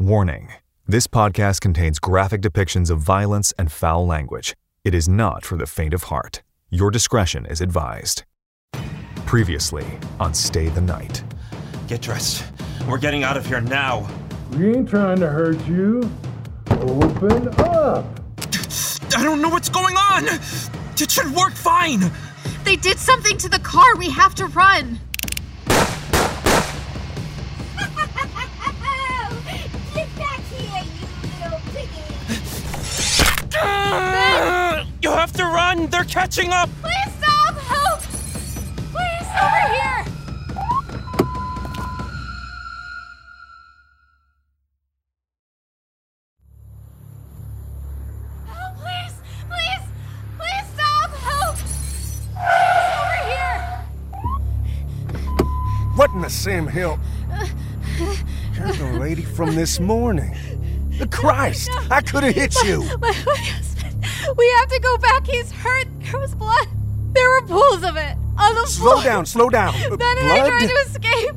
Warning this podcast contains graphic depictions of violence and foul language. It is not for the faint of heart. Your discretion is advised. Previously on Stay the Night. Get dressed. We're getting out of here now. We ain't trying to hurt you. Open up. I don't know what's going on. It should work fine. They did something to the car. We have to run. Have to run. They're catching up. Please stop! Help! Please, over here! Please! Please! Please stop! Help! Over here! What in the Sam Hill? You're the lady from this morning. The Christ, I could have hit you. My, my husband. We have to go back. He's hurt. There was blood. There were pools of it on the Slow floor. down, slow down. Ben and I tried to escape,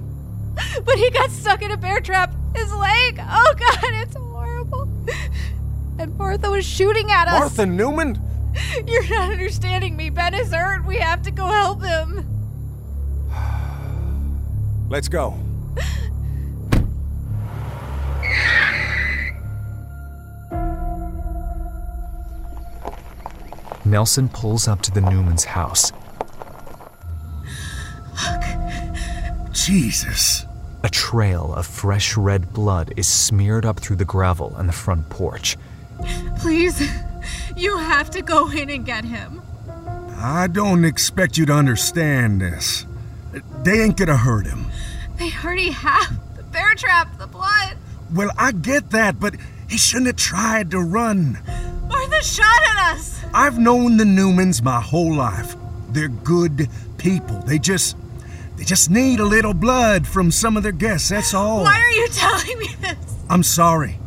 but he got stuck in a bear trap. His leg. Oh God, it's horrible. And Martha was shooting at us. Martha Newman? You're not understanding me. Ben is hurt. We have to go help him. Let's go. Nelson pulls up to the Newman's house. Jesus. A trail of fresh red blood is smeared up through the gravel on the front porch. Please, you have to go in and get him. I don't expect you to understand this. They ain't gonna hurt him. They already have the bear trap, the blood. Well, I get that, but he shouldn't have tried to run. Martha shot at us. I've known the Newmans my whole life. They're good people. They just they just need a little blood from some of their guests, that's all. Why are you telling me this? I'm sorry.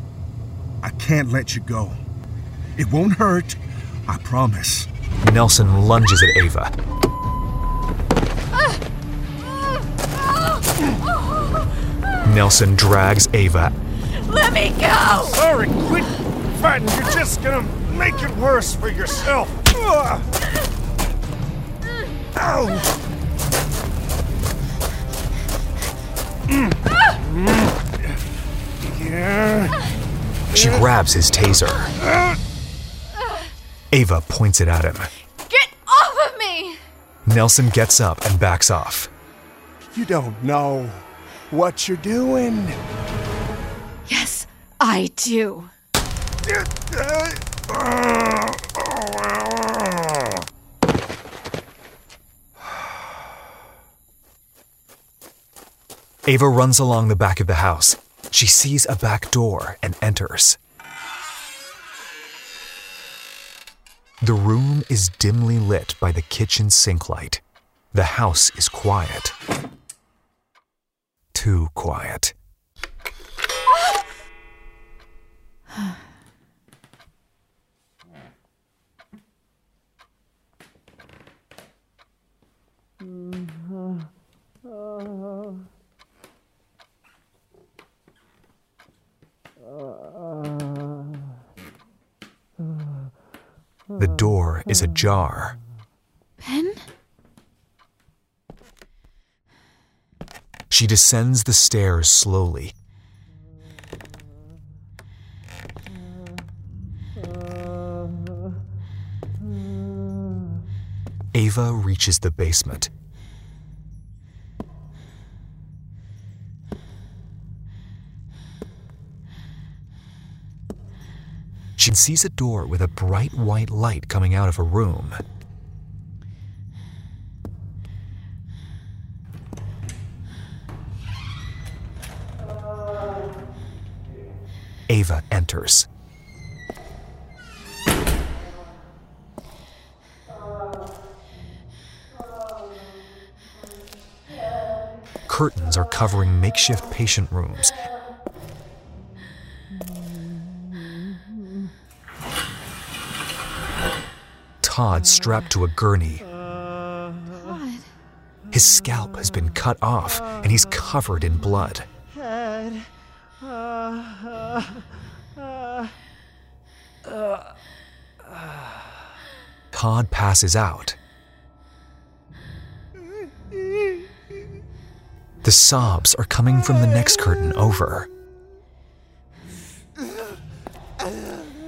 I can't let you go. It won't hurt. I promise. Nelson lunges at Ava. Nelson drags Ava. Let me go! Sorry, quit fighting. You're just gonna make it worse for yourself. Ugh. Ow! She grabs his taser. Ava points it at him. Get off of me! Nelson gets up and backs off. You don't know what you're doing. Yes, I do. Uh, uh, Ava runs along the back of the house. She sees a back door and enters. The room is dimly lit by the kitchen sink light. The house is quiet. Too quiet. The door is ajar. Ben? She descends the stairs slowly. Ava reaches the basement. She sees a door with a bright white light coming out of a room. Ava enters. Curtains are covering makeshift patient rooms. Todd strapped to a gurney. God. His scalp has been cut off and he's covered in blood. Dad. Uh, Todd passes out. The sobs are coming from the next curtain over.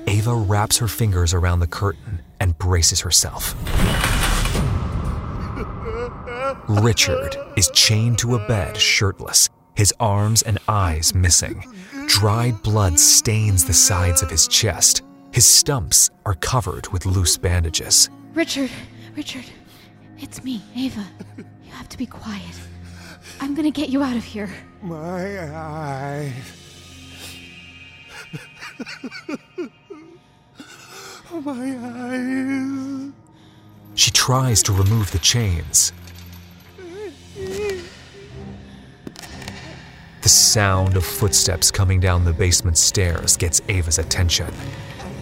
Ava wraps her fingers around the curtain and braces herself. Richard is chained to a bed, shirtless, his arms and eyes missing. Dried blood stains the sides of his chest. His stumps are covered with loose bandages. Richard, Richard, it's me, Ava. You have to be quiet. I'm gonna get you out of here. My eyes. Oh, my eyes. She tries to remove the chains. The sound of footsteps coming down the basement stairs gets Ava's attention.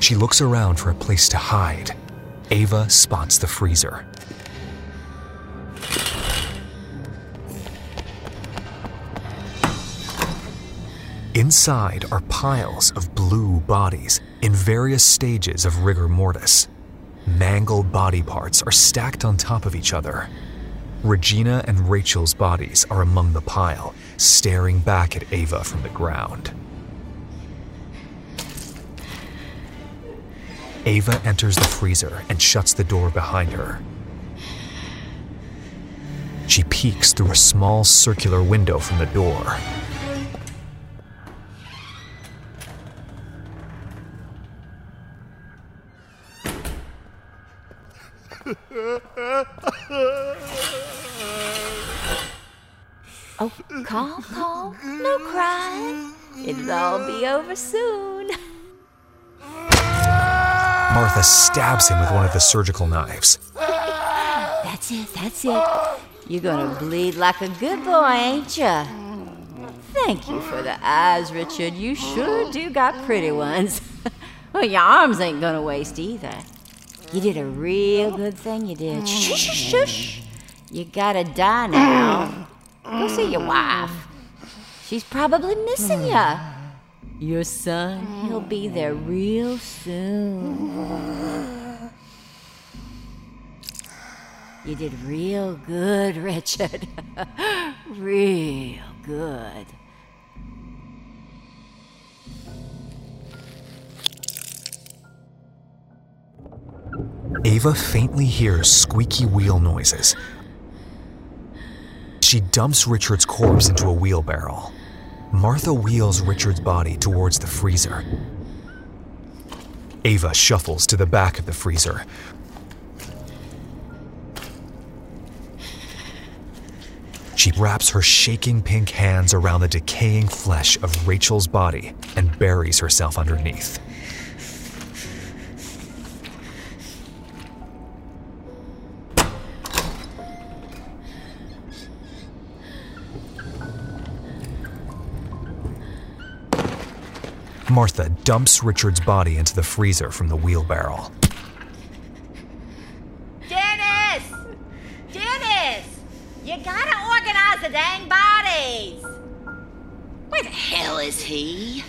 She looks around for a place to hide. Ava spots the freezer. Inside are piles of blue bodies in various stages of rigor mortis. Mangled body parts are stacked on top of each other. Regina and Rachel's bodies are among the pile, staring back at Ava from the ground. Ava enters the freezer and shuts the door behind her. She peeks through a small circular window from the door. No crying. It'll all be over soon. Martha stabs him with one of the surgical knives. That's it, that's it. You're gonna bleed like a good boy, ain't ya? Thank you for the eyes, Richard. You sure do got pretty ones. well, your arms ain't gonna waste either. You did a real good thing, you did. Shush, shush, shush. You gotta die now. Go see your wife. She's probably missing ya. Your son, he'll be there real soon. You did real good, Richard. real good. Ava faintly hears squeaky wheel noises. She dumps Richard's corpse into a wheelbarrow. Martha wheels Richard's body towards the freezer. Ava shuffles to the back of the freezer. She wraps her shaking pink hands around the decaying flesh of Rachel's body and buries herself underneath. Martha dumps Richard's body into the freezer from the wheelbarrow. Dennis! Dennis! You gotta organize the dang bodies! Where the hell is he?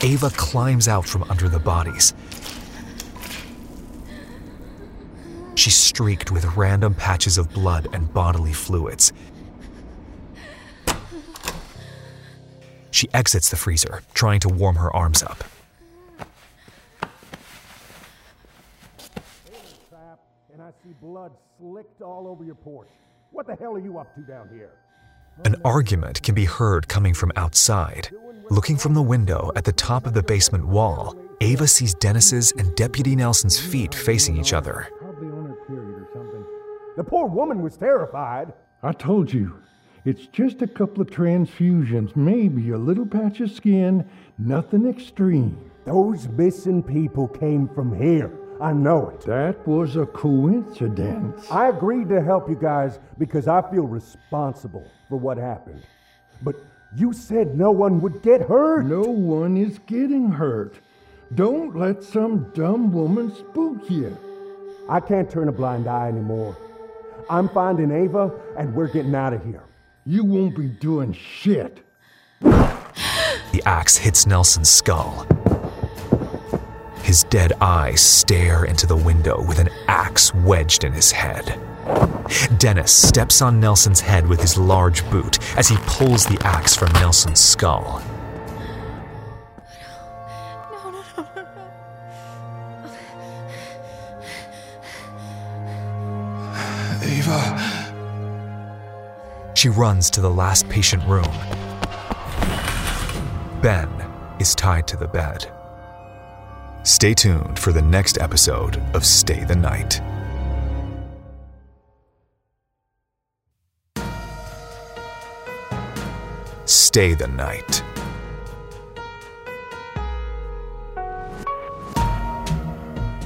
Ava climbs out from under the bodies. She's streaked with random patches of blood and bodily fluids. She exits the freezer, trying to warm her arms up. and I see blood slicked all over your porch. What the hell are you up to down here? An argument can be heard coming from outside. Looking from the window at the top of the basement wall, Ava sees Dennis's and Deputy Nelson's feet facing each other. The poor woman was terrified. I told you, it's just a couple of transfusions, maybe a little patch of skin, nothing extreme. Those missing people came from here. I know it. That was a coincidence. I agreed to help you guys because I feel responsible for what happened. But you said no one would get hurt. No one is getting hurt. Don't let some dumb woman spook you. I can't turn a blind eye anymore. I'm finding Ava, and we're getting out of here. You won't be doing shit. The axe hits Nelson's skull. His dead eyes stare into the window with an axe wedged in his head. Dennis steps on Nelson's head with his large boot as he pulls the axe from Nelson's skull. Ava. She runs to the last patient room. Ben is tied to the bed. Stay tuned for the next episode of Stay the Night. Stay the Night.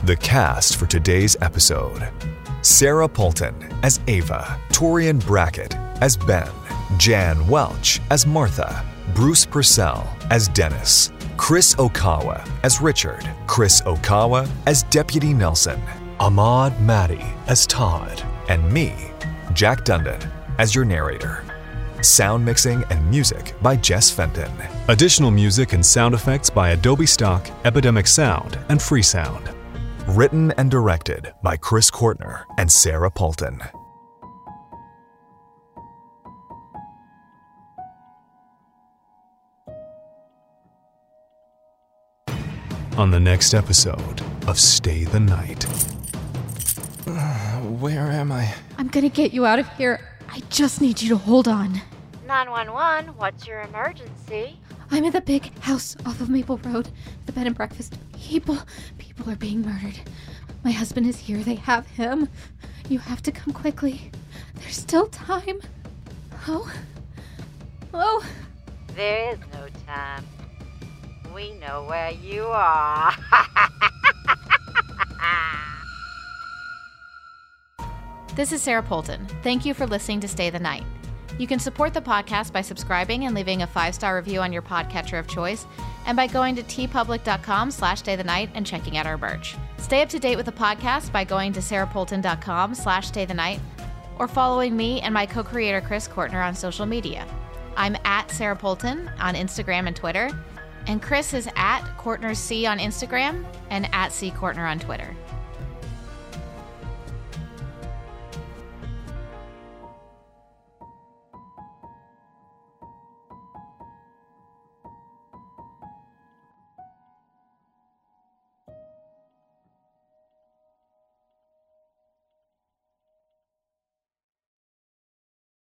The cast for today's episode Sara Polton as Ava, Torian Brackett as Ben, Jan Welch as Martha, Bruce Purcell as Dennis, Chris Okawa as Richard, Chris Okawa as Deputy Nelson, Ahmad Maddy as Todd, and me, Jack Dundon, as your narrator. Sound mixing and music by Jess Fenton. Additional music and sound effects by Adobe Stock, Epidemic Sound, and Freesound. Written and directed by Chris Courtner and Sara Polton. On the next episode of Stay the Night. Where am I? I'm gonna get you out of here. I just need you to hold on. 911, what's your emergency? I'm in the big house off of Maple Road, the bed and breakfast. People, people are being murdered. My husband is here. They have him. You have to come quickly. There's still time. Oh. Oh. There is no time. We know where you are. This is Sara Polton. Thank you for listening to Stay the Night. You can support the podcast by subscribing and leaving a five-star review on your podcatcher of choice, and by going to teepublic.com slash stay the night and checking out our merch. Stay up to date with the podcast by going to sarapolton.com slash stay the night or following me and my co-creator Chris Courtner on social media. I'm at Sara Polton on Instagram and Twitter, and Chris is at Courtner C on Instagram and at C Courtner on Twitter.